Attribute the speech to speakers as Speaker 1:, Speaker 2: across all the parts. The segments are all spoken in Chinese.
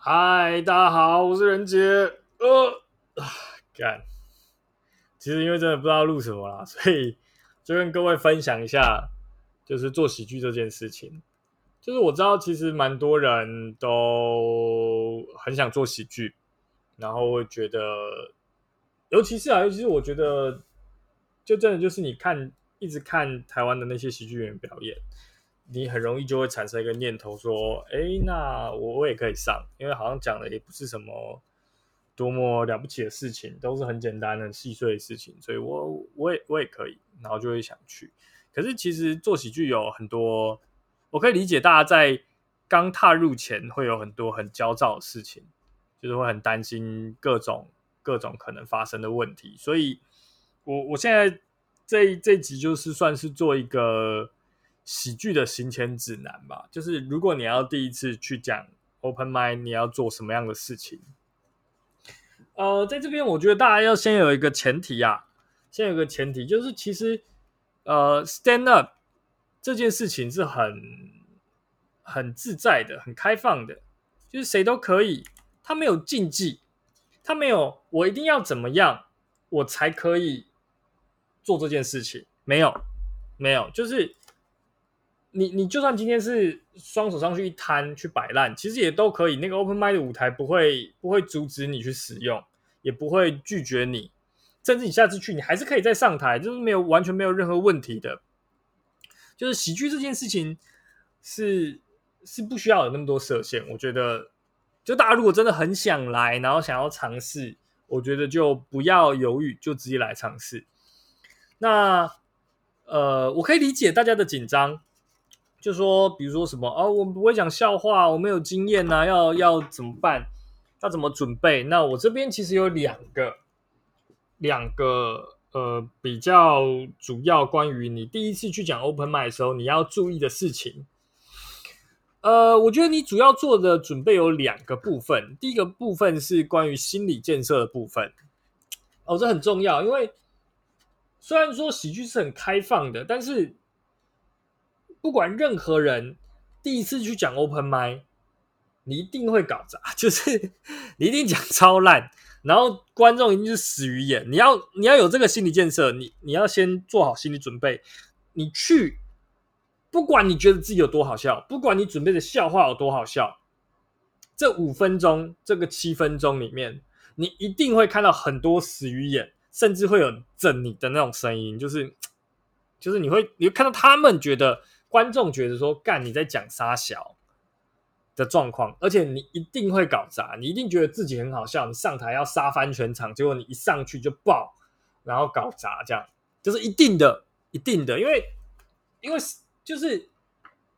Speaker 1: 嗨，大家好，我是任杰。呃，干，其实因为真的不知道录什么啦，所以就跟各位分享一下，就是做喜剧这件事情。就是我知道，其实蛮多人都很想做喜剧，然后会觉得，尤其是啊，尤其是我觉得，就真的就是你看，一直看台湾的那些喜剧演员表演。你很容易就会产生一个念头，说：“哎，那我我也可以上，因为好像讲的也不是什么多么了不起的事情，都是很简单、很细碎的事情，所以我我也我也可以，然后就会想去。可是其实做喜剧有很多，我可以理解大家在刚踏入前会有很多很焦躁的事情，就是会很担心各种各种可能发生的问题。所以，我我现在这这集就是算是做一个。喜剧的行前指南吧，就是如果你要第一次去讲 open mind，你要做什么样的事情？呃，在这边我觉得大家要先有一个前提啊，先有个前提，就是其实呃 stand up 这件事情是很很自在的，很开放的，就是谁都可以，他没有禁忌，他没有我一定要怎么样我才可以做这件事情，没有，没有，就是。你你就算今天是双手上去一摊去摆烂，其实也都可以。那个 open m i d 的舞台不会不会阻止你去使用，也不会拒绝你，甚至你下次去你还是可以再上台，就是没有完全没有任何问题的。就是喜剧这件事情是是不需要有那么多设限。我觉得，就大家如果真的很想来，然后想要尝试，我觉得就不要犹豫，就直接来尝试。那呃，我可以理解大家的紧张。就说，比如说什么啊，我不会讲笑话，我没有经验呐，要要怎么办？要怎么准备？那我这边其实有两个，两个呃比较主要关于你第一次去讲 open m i 的时候你要注意的事情。呃，我觉得你主要做的准备有两个部分，第一个部分是关于心理建设的部分。哦，这很重要，因为虽然说喜剧是很开放的，但是。不管任何人第一次去讲 open 麦，你一定会搞砸，就是你一定讲超烂，然后观众一定是死鱼眼。你要你要有这个心理建设，你你要先做好心理准备。你去，不管你觉得自己有多好笑，不管你准备的笑话有多好笑，这五分钟、这个七分钟里面，你一定会看到很多死鱼眼，甚至会有整你的那种声音，就是就是你会你会看到他们觉得。观众觉得说干你在讲沙小的状况，而且你一定会搞砸，你一定觉得自己很好笑，你上台要杀翻全场，结果你一上去就爆，然后搞砸，这样就是一定的，一定的，因为因为就是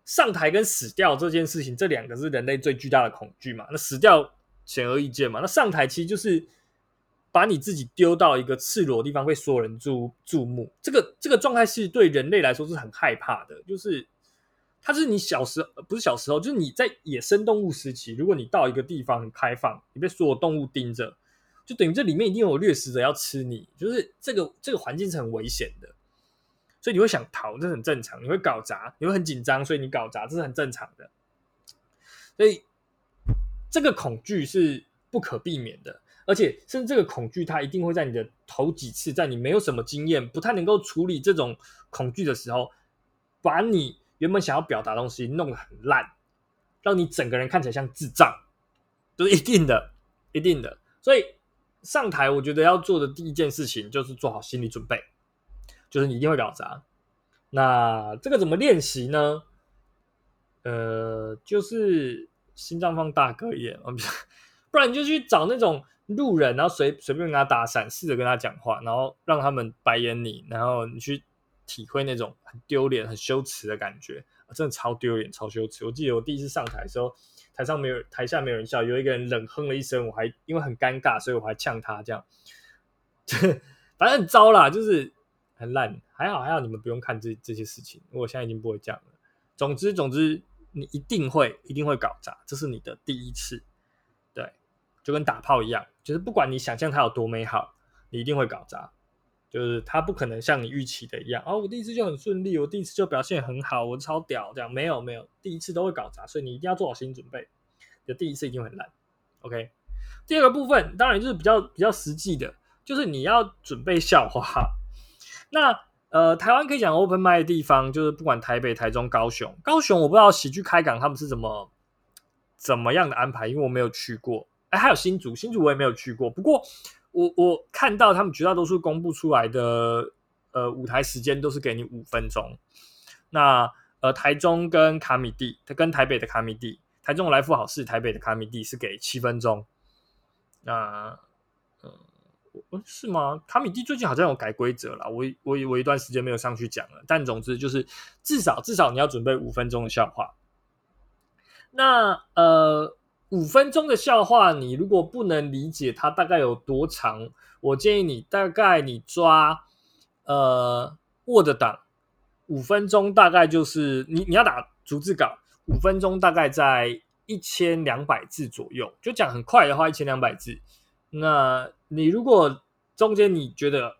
Speaker 1: 上台跟死掉这件事情，这两个是人类最巨大的恐惧嘛。那死掉显而易见嘛，那上台其实就是。把你自己丢到一个赤裸的地方，被所有人注注目，这个这个状态是对人类来说是很害怕的。就是，它是你小时不是小时候，就是你在野生动物时期，如果你到一个地方很开放，你被所有动物盯着，就等于这里面一定有掠食者要吃你，就是这个这个环境是很危险的，所以你会想逃，这很正常。你会搞砸，你会很紧张，所以你搞砸，这是很正常的。所以这个恐惧是不可避免的。而且，甚至这个恐惧，它一定会在你的头几次，在你没有什么经验、不太能够处理这种恐惧的时候，把你原本想要表达东西弄得很烂，让你整个人看起来像智障，都是一定的、一定的。所以上台，我觉得要做的第一件事情就是做好心理准备，就是你一定会搞砸。那这个怎么练习呢？呃，就是心脏放大个一点，不然你就去找那种。路人，然后随随便跟他打伞，试着跟他讲话，然后让他们白眼你，然后你去体会那种很丢脸、很羞耻的感觉，真的超丢脸、超羞耻。我记得我第一次上台的时候，台上没有，台下没有人笑，有一个人冷哼了一声，我还因为很尴尬，所以我还呛他，这样，反正很糟啦，就是很烂。还好还好，你们不用看这这些事情，我现在已经不会这样了。总之总之，你一定会一定会搞砸，这是你的第一次。对就跟打炮一样，就是不管你想象它有多美好，你一定会搞砸。就是它不可能像你预期的一样，哦，我第一次就很顺利，我第一次就表现很好，我超屌，这样没有没有，第一次都会搞砸，所以你一定要做好心理准备，就第一次一定很烂。OK，第二个部分当然就是比较比较实际的，就是你要准备笑话。那呃，台湾可以讲 open m i 的地方，就是不管台北、台中、高雄。高雄我不知道喜剧开港他们是怎么怎么样的安排，因为我没有去过。哎，还有新竹，新竹我也没有去过。不过我我看到他们绝大多数公布出来的呃舞台时间都是给你五分钟。那呃，台中跟卡米蒂，它跟台北的卡米蒂，台中来福好事，台北的卡米蒂是给七分钟。那嗯，是吗？卡米蒂最近好像有改规则了，我我我一段时间没有上去讲了。但总之就是至少至少你要准备五分钟的笑话。那呃。五分钟的笑话，你如果不能理解它大概有多长，我建议你大概你抓呃 Word 档，五分钟大概就是你你要打逐字稿，五分钟大概在一千两百字左右，就讲很快的话一千两百字。那你如果中间你觉得，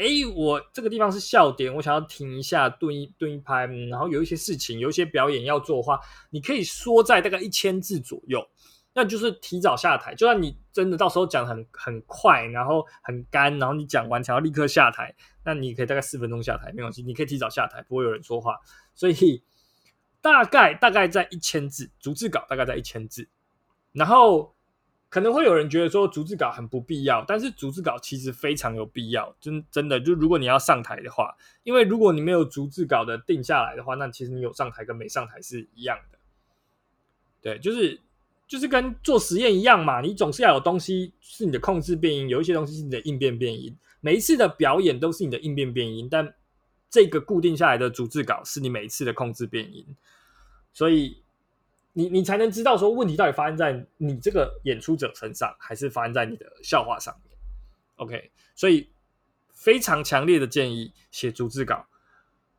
Speaker 1: 哎，我这个地方是笑点，我想要停一下，顿一顿一拍，然后有一些事情，有一些表演要做的话，你可以缩在大概一千字左右，那就是提早下台。就算你真的到时候讲很很快，然后很干，然后你讲完想要立刻下台，那你可以大概四分钟下台，没关系，你可以提早下台，不会有人说话。所以大概大概在一千字，逐字稿大概在一千字，然后。可能会有人觉得说逐字稿很不必要，但是逐字稿其实非常有必要，真真的就如果你要上台的话，因为如果你没有逐字稿的定下来的话，那其实你有上台跟没上台是一样的。对，就是就是跟做实验一样嘛，你总是要有东西是你的控制变音，有一些东西是你的应变变音。每一次的表演都是你的应变变音，但这个固定下来的逐字稿是你每一次的控制变音，所以。你你才能知道说问题到底发生在你这个演出者身上，还是发生在你的笑话上面？OK，所以非常强烈的建议写逐字稿，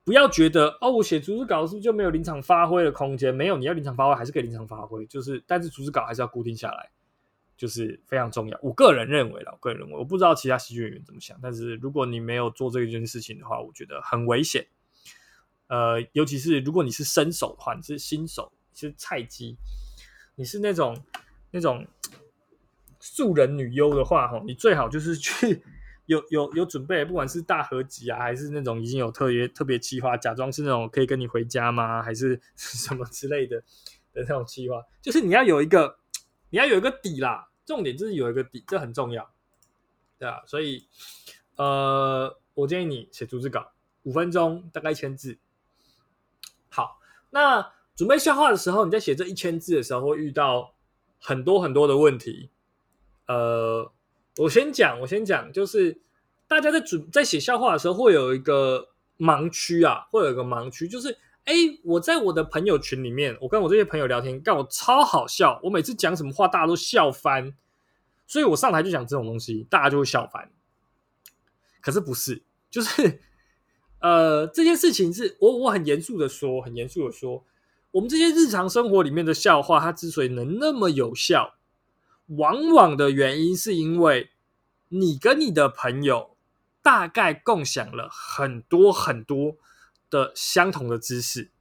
Speaker 1: 不要觉得哦，我写逐字稿是不是就没有临场发挥的空间？没有，你要临场发挥还是可以临场发挥，就是但是逐字稿还是要固定下来，就是非常重要。我个人认为啦，我个人认为，我不知道其他喜剧演员怎么想，但是如果你没有做这一件事情的话，我觉得很危险。呃，尤其是如果你是新手的话，你是新手。是菜鸡，你是那种那种素人女优的话，吼，你最好就是 去有有有准备，不管是大合集啊，还是那种已经有特别特别企划，假装是那种可以跟你回家吗，还是 什么之类的的那种计划，就是你要有一个你要有一个底啦，重点就是有一个底，这很重要，对啊，所以呃，我建议你写逐字稿，五分钟，大概一千字。好，那。准备笑话的时候，你在写这一千字的时候，会遇到很多很多的问题。呃，我先讲，我先讲，就是大家在准在写笑话的时候，会有一个盲区啊，会有一个盲区，就是哎，我在我的朋友群里面，我跟我这些朋友聊天，干我超好笑，我每次讲什么话，大家都笑翻，所以我上台就讲这种东西，大家就会笑翻。可是不是，就是呃，这件事情是我我很严肃的说，很严肃的说。我们这些日常生活里面的笑话，它之所以能那么有效，往往的原因是因为你跟你的朋友大概共享了很多很多的相同的知识，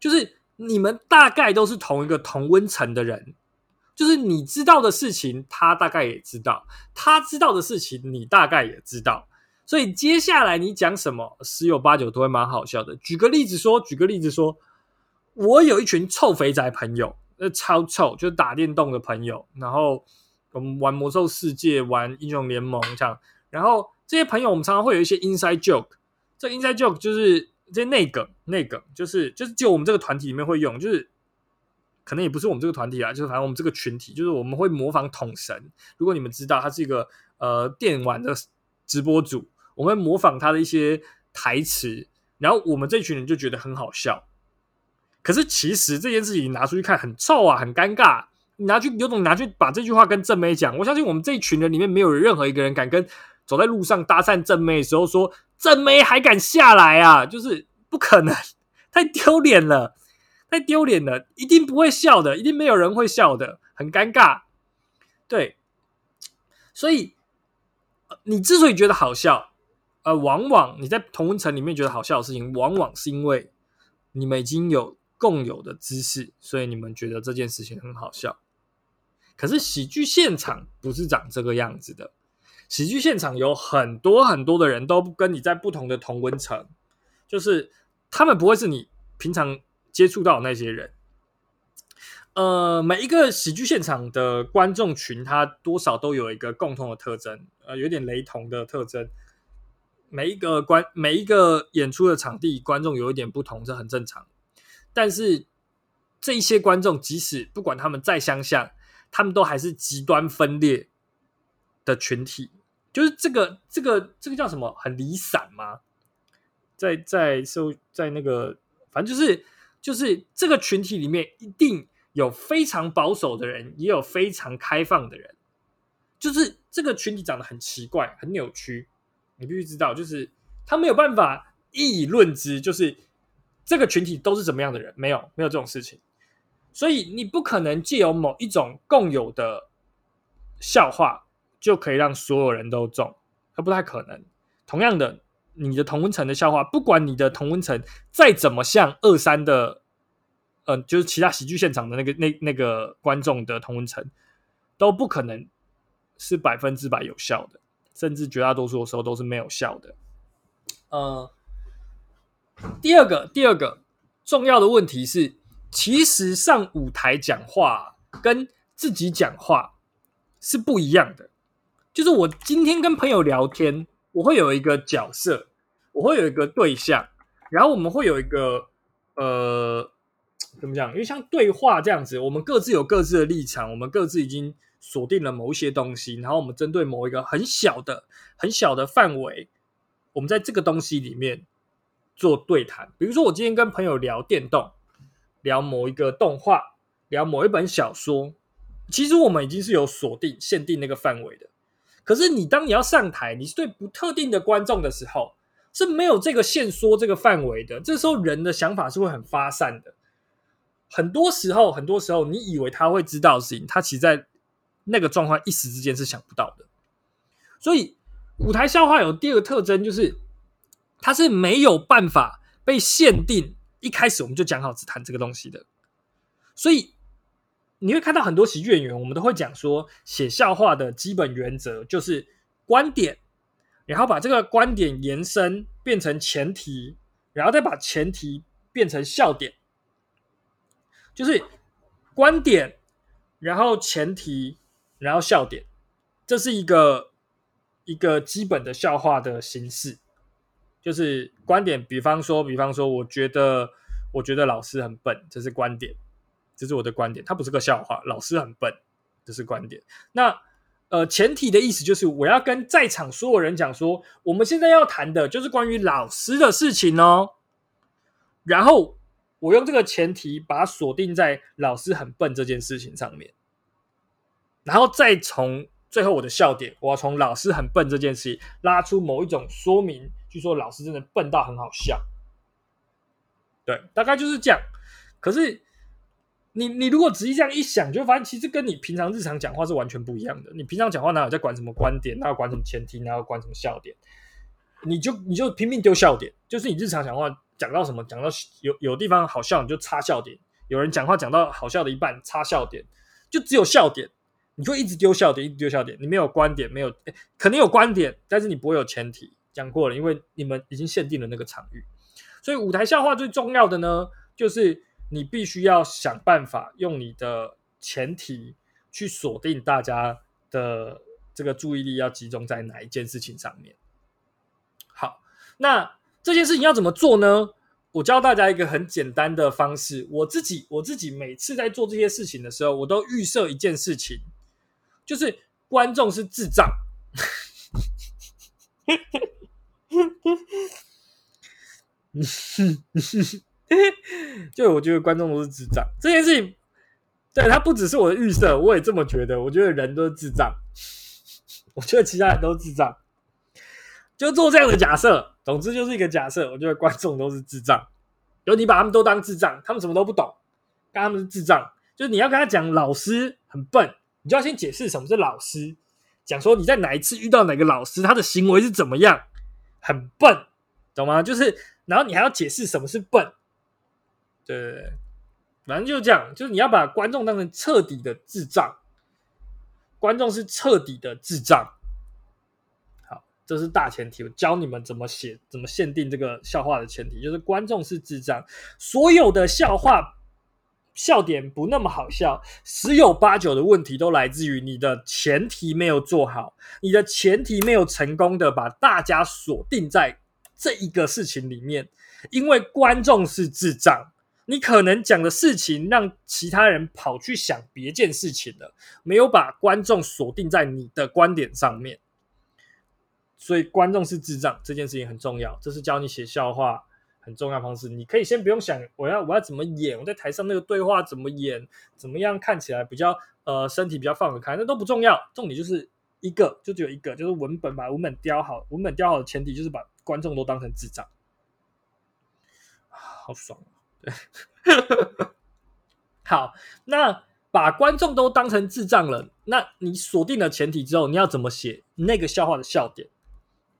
Speaker 1: 就是你们大概都是同一个同温层的人，就是你知道的事情，他大概也知道；他知道的事情，你大概也知道。所以接下来你讲什么，十有八九都会蛮好笑的。举个例子说，举个例子说，我有一群臭肥宅朋友，呃，超臭，就是打电动的朋友。然后我们玩魔兽世界，玩英雄联盟这样。然后这些朋友，我们常常会有一些 inside joke。这 inside joke 就是这些内梗，内梗就是就是就我们这个团体里面会用，就是可能也不是我们这个团体啊，就是反正我们这个群体，就是我们会模仿统神。如果你们知道他是一个呃电玩的直播主。我们模仿他的一些台词，然后我们这群人就觉得很好笑。可是其实这件事情拿出去看很臭啊，很尴尬。你拿去有种拿去把这句话跟正妹讲，我相信我们这一群人里面没有任何一个人敢跟走在路上搭讪正妹的时候说正妹还敢下来啊，就是不可能，太丢脸了，太丢脸了，一定不会笑的，一定没有人会笑的，很尴尬。对，所以你之所以觉得好笑。呃，往往你在同温层里面觉得好笑的事情，往往是因为你们已经有共有的知识，所以你们觉得这件事情很好笑。可是喜剧现场不是长这个样子的，喜剧现场有很多很多的人都跟你在不同的同温层，就是他们不会是你平常接触到的那些人。呃，每一个喜剧现场的观众群，它多少都有一个共同的特征，呃，有点雷同的特征。每一个观每一个演出的场地，观众有一点不同，这很正常。但是这一些观众，即使不管他们再相像，他们都还是极端分裂的群体。就是这个这个这个叫什么？很离散吗？在在受在那个，反正就是就是这个群体里面一定。有非常保守的人，也有非常开放的人，就是这个群体长得很奇怪、很扭曲。你必须知道，就是他没有办法一以论之，就是这个群体都是怎么样的人，没有没有这种事情。所以你不可能借由某一种共有的笑话，就可以让所有人都中，它不太可能。同样的，你的同温层的笑话，不管你的同温层再怎么像二三的。嗯，就是其他喜剧现场的那个那那个观众的同温层都不可能是百分之百有效的，甚至绝大多数的时候都是没有效的。呃，第二个第二个重要的问题是，其实上舞台讲话跟自己讲话是不一样的。就是我今天跟朋友聊天，我会有一个角色，我会有一个对象，然后我们会有一个呃。怎么讲？因为像对话这样子，我们各自有各自的立场，我们各自已经锁定了某一些东西，然后我们针对某一个很小的、很小的范围，我们在这个东西里面做对谈。比如说，我今天跟朋友聊电动，聊某一个动画，聊某一本小说，其实我们已经是有锁定、限定那个范围的。可是，你当你要上台，你是对不特定的观众的时候，是没有这个限缩这个范围的。这时候，人的想法是会很发散的。很多时候，很多时候，你以为他会知道的事情，他其实在那个状况一时之间是想不到的。所以，舞台笑话有第二个特征，就是它是没有办法被限定。一开始我们就讲好只谈这个东西的。所以，你会看到很多喜剧演员，我们都会讲说，写笑话的基本原则就是观点，然后把这个观点延伸变成前提，然后再把前提变成笑点。就是观点，然后前提，然后笑点，这是一个一个基本的笑话的形式。就是观点，比方说，比方说，我觉得，我觉得老师很笨，这是观点，这是我的观点，它不是个笑话。老师很笨，这是观点。那呃，前提的意思就是我要跟在场所有人讲说，我们现在要谈的就是关于老师的事情哦。然后。我用这个前提把它锁定在老师很笨这件事情上面，然后再从最后我的笑点，我要从老师很笨这件事情拉出某一种说明，就说老师真的笨到很好笑。对，大概就是这样。可是你你如果仔细这样一想，就发现其实跟你平常日常讲话是完全不一样的。你平常讲话哪有在管什么观点，哪有管什么前提，哪有管什么笑点？你就你就拼命丢笑点，就是你日常讲话。讲到什么？讲到有有地方好笑，你就插笑点；有人讲话讲到好笑的一半，插笑点，就只有笑点，你就一直丢笑点，一直丢笑点。你没有观点，没有，肯定有观点，但是你不会有前提。讲过了，因为你们已经限定了那个场域，所以舞台笑话最重要的呢，就是你必须要想办法用你的前提去锁定大家的这个注意力要集中在哪一件事情上面。好，那。这件事情要怎么做呢？我教大家一个很简单的方式。我自己，我自己每次在做这些事情的时候，我都预设一件事情，就是观众是智障。就我觉得观众都是智障。这件事情，对他不只是我的预设，我也这么觉得。我觉得人都是智障，我觉得其他人都是智障。就做这样的假设，总之就是一个假设。我觉得观众都是智障，有你把他们都当智障，他们什么都不懂，跟他们是智障。就是你要跟他讲老师很笨，你就要先解释什么是老师，讲说你在哪一次遇到哪个老师，他的行为是怎么样，很笨，懂吗？就是然后你还要解释什么是笨，对对对，反正就是这样，就是你要把观众当成彻底的智障，观众是彻底的智障。好，这是大前提，我教你们怎么写，怎么限定这个笑话的前提，就是观众是智障，所有的笑话。笑点不那么好笑，十有八九的问题都来自于你的前提没有做好，你的前提没有成功的把大家锁定在这一个事情里面，因为观众是智障，你可能讲的事情让其他人跑去想别件事情了，没有把观众锁定在你的观点上面，所以观众是智障这件事情很重要，这是教你写笑话。很重要方式，你可以先不用想我要我要怎么演，我在台上那个对话怎么演，怎么样看起来比较呃身体比较放得开，那都不重要，重点就是一个就只有一个，就是文本把文本雕好，文本雕好的前提就是把观众都当成智障，好爽啊！对，好，那把观众都当成智障了，那你锁定了前提之后，你要怎么写那个笑话的笑点？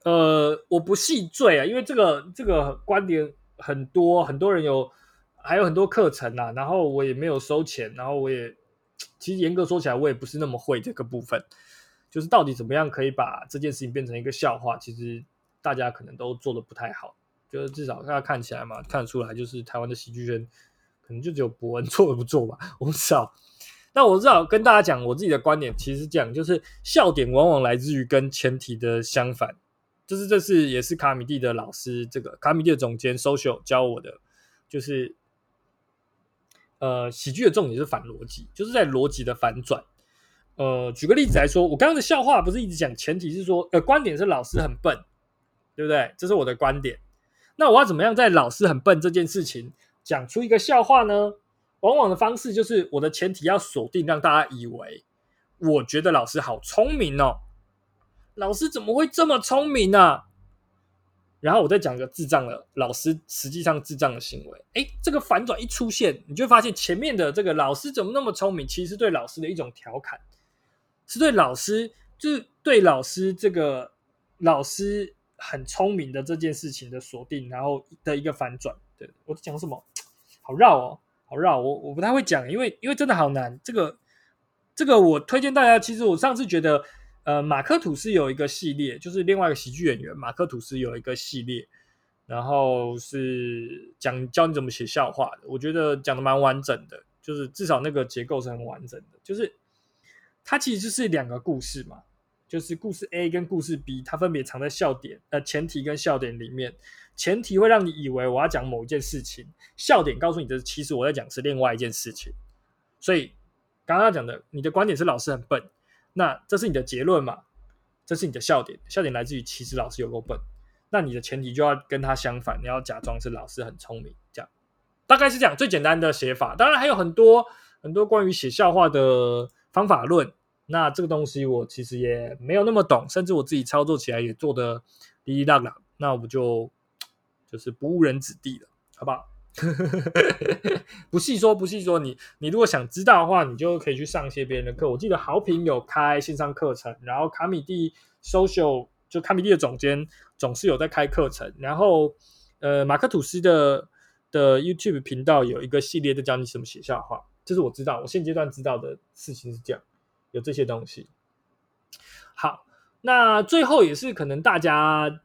Speaker 1: 呃，我不细赘啊，因为这个这个观点很多，很多人有，还有很多课程啊，然后我也没有收钱，然后我也其实严格说起来，我也不是那么会这个部分，就是到底怎么样可以把这件事情变成一个笑话，其实大家可能都做的不太好，就是至少大家看起来嘛，看得出来，就是台湾的喜剧圈可能就只有伯恩做不做吧，我不知道。那我至少跟大家讲我自己的观点，其实讲就是笑点往往来自于跟前提的相反。就是这是也是卡米蒂的老师，这个卡米蒂的总监 social 教我的，就是呃喜剧的重点是反逻辑，就是在逻辑的反转。呃，举个例子来说，我刚刚的笑话不是一直讲前提是说，呃，观点是老师很笨，对不对？这是我的观点。那我要怎么样在老师很笨这件事情讲出一个笑话呢？往往的方式就是我的前提要锁定，让大家以为我觉得老师好聪明哦。老师怎么会这么聪明呢？然后我再讲个智障的老师，实际上智障的行为。哎，这个反转一出现，你就发现前面的这个老师怎么那么聪明，其实对老师的一种调侃，是对老师，就是对老师这个老师很聪明的这件事情的锁定，然后的一个反转。对我在讲什么？好绕哦，好绕。我我不太会讲，因为因为真的好难。这个这个我推荐大家，其实我上次觉得。呃，马克吐斯有一个系列，就是另外一个喜剧演员马克吐斯有一个系列，然后是讲教你怎么写笑话的。我觉得讲的蛮完整的，就是至少那个结构是很完整的。就是它其实就是两个故事嘛，就是故事 A 跟故事 B，它分别藏在笑点呃前提跟笑点里面。前提会让你以为我要讲某一件事情，笑点告诉你的其实我在讲是另外一件事情。所以刚刚讲的，你的观点是老师很笨。那这是你的结论嘛？这是你的笑点，笑点来自于其实老师有够笨。那你的前提就要跟他相反，你要假装是老师很聪明，这样大概是这样最简单的写法。当然还有很多很多关于写笑话的方法论。那这个东西我其实也没有那么懂，甚至我自己操作起来也做的滴滴答答。那我就 就是不误人子弟了，好不好？不细说，不细说。你你如果想知道的话，你就可以去上一些别人的课。我记得好平有开线上课程，然后卡米蒂 social 就卡米蒂的总监总是有在开课程。然后呃，马克吐斯的的 YouTube 频道有一个系列在教你怎么写笑话，这是我知道，我现阶段知道的事情是这样，有这些东西。好，那最后也是可能大家。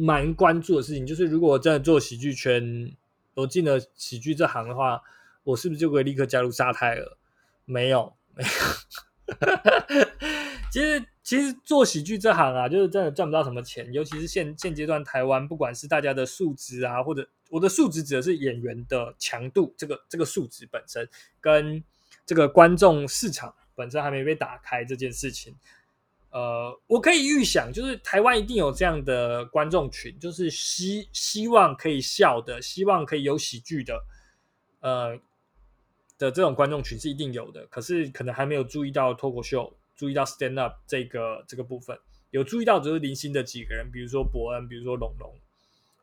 Speaker 1: 蛮关注的事情就是，如果真的做喜剧圈，我进了喜剧这行的话，我是不是就可以立刻加入沙泰尔？没有，没有。其实，其实做喜剧这行啊，就是真的赚不到什么钱。尤其是现现阶段台湾，不管是大家的素质啊，或者我的素质指的是演员的强度，这个这个素质本身，跟这个观众市场本身还没被打开这件事情。呃，我可以预想，就是台湾一定有这样的观众群，就是希希望可以笑的，希望可以有喜剧的，呃的这种观众群是一定有的。可是可能还没有注意到脱口秀，注意到 stand up 这个这个部分，有注意到只是零星的几个人，比如说伯恩，比如说龙龙。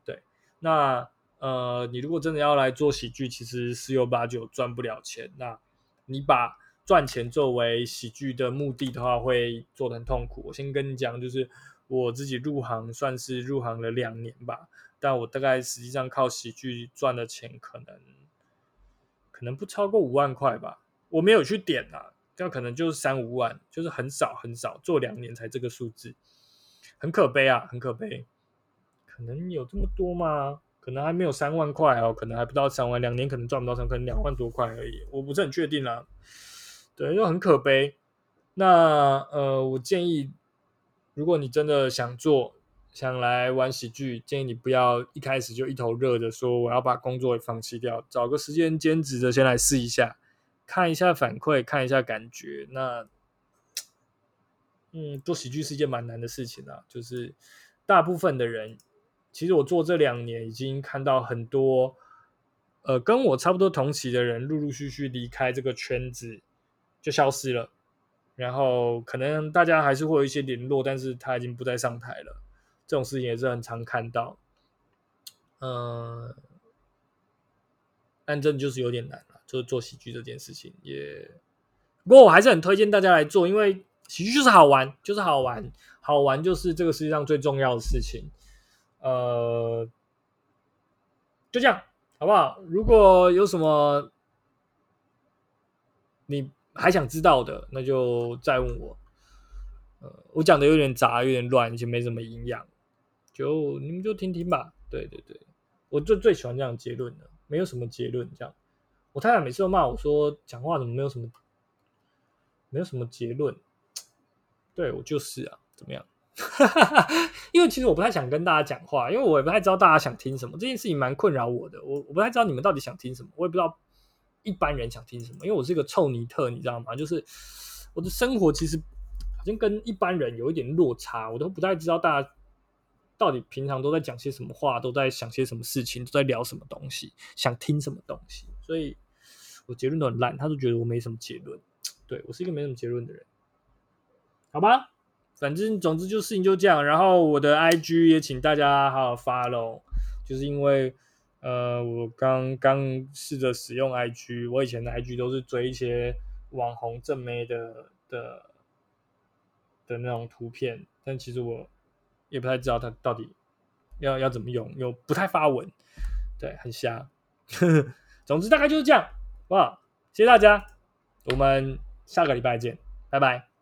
Speaker 1: 对，那呃，你如果真的要来做喜剧，其实十有八九赚不了钱。那你把赚钱作为喜剧的目的的话，会做的很痛苦。我先跟你讲，就是我自己入行算是入行了两年吧，但我大概实际上靠喜剧赚的钱，可能可能不超过五万块吧。我没有去点啊，这可能就是三五万，就是很少很少，做两年才这个数字，很可悲啊，很可悲。可能有这么多吗？可能还没有三万块哦，可能还不到三万，两年可能赚不到三，可能两万多块而已，我不是很确定啦。对，就很可悲。那呃，我建议，如果你真的想做，想来玩喜剧，建议你不要一开始就一头热的说我要把工作放弃掉，找个时间兼职的先来试一下，看一下反馈，看一下感觉。那，嗯，做喜剧是一件蛮难的事情啊，就是大部分的人，其实我做这两年已经看到很多，呃，跟我差不多同期的人陆陆续续离开这个圈子，就消失了。然后可能大家还是会有一些联络，但是他已经不再上台了。这种事情也是很常看到，嗯，但真的就是有点难了，就是做喜剧这件事情也。不过我还是很推荐大家来做，因为喜剧就是好玩，就是好玩，好玩就是这个世界上最重要的事情。呃，就这样，好不好？如果有什么你还想知道的，那就再问我。呃，我讲的有点杂，有点乱，而且没什么营养。就你们就听听吧，对对对，我就最喜欢这样结论的，没有什么结论这样。我太太每次都骂我说，讲话怎么没有什么，没有什么结论。对我就是啊，怎么样？因为其实我不太想跟大家讲话，因为我也不太知道大家想听什么。这件事情蛮困扰我的，我我不太知道你们到底想听什么，我也不知道一般人想听什么。因为我是一个臭尼特，你知道吗？就是我的生活其实好像跟一般人有一点落差，我都不太知道大家。到底平常都在讲些什么话，都在想些什么事情，都在聊什么东西，想听什么东西？所以我结论都很烂，他都觉得我没什么结论。对我是一个没什么结论的人，好吧？反正总之就事情就这样。然后我的 IG 也请大家好好发喽就是因为呃，我刚刚试着使用 IG，我以前的 IG 都是追一些网红正妹的的的那种图片，但其实我。也不太知道它到底要要怎么用，又不太发文，对，很瞎。总之大概就是这样，哇！谢谢大家，我们下个礼拜见，拜拜。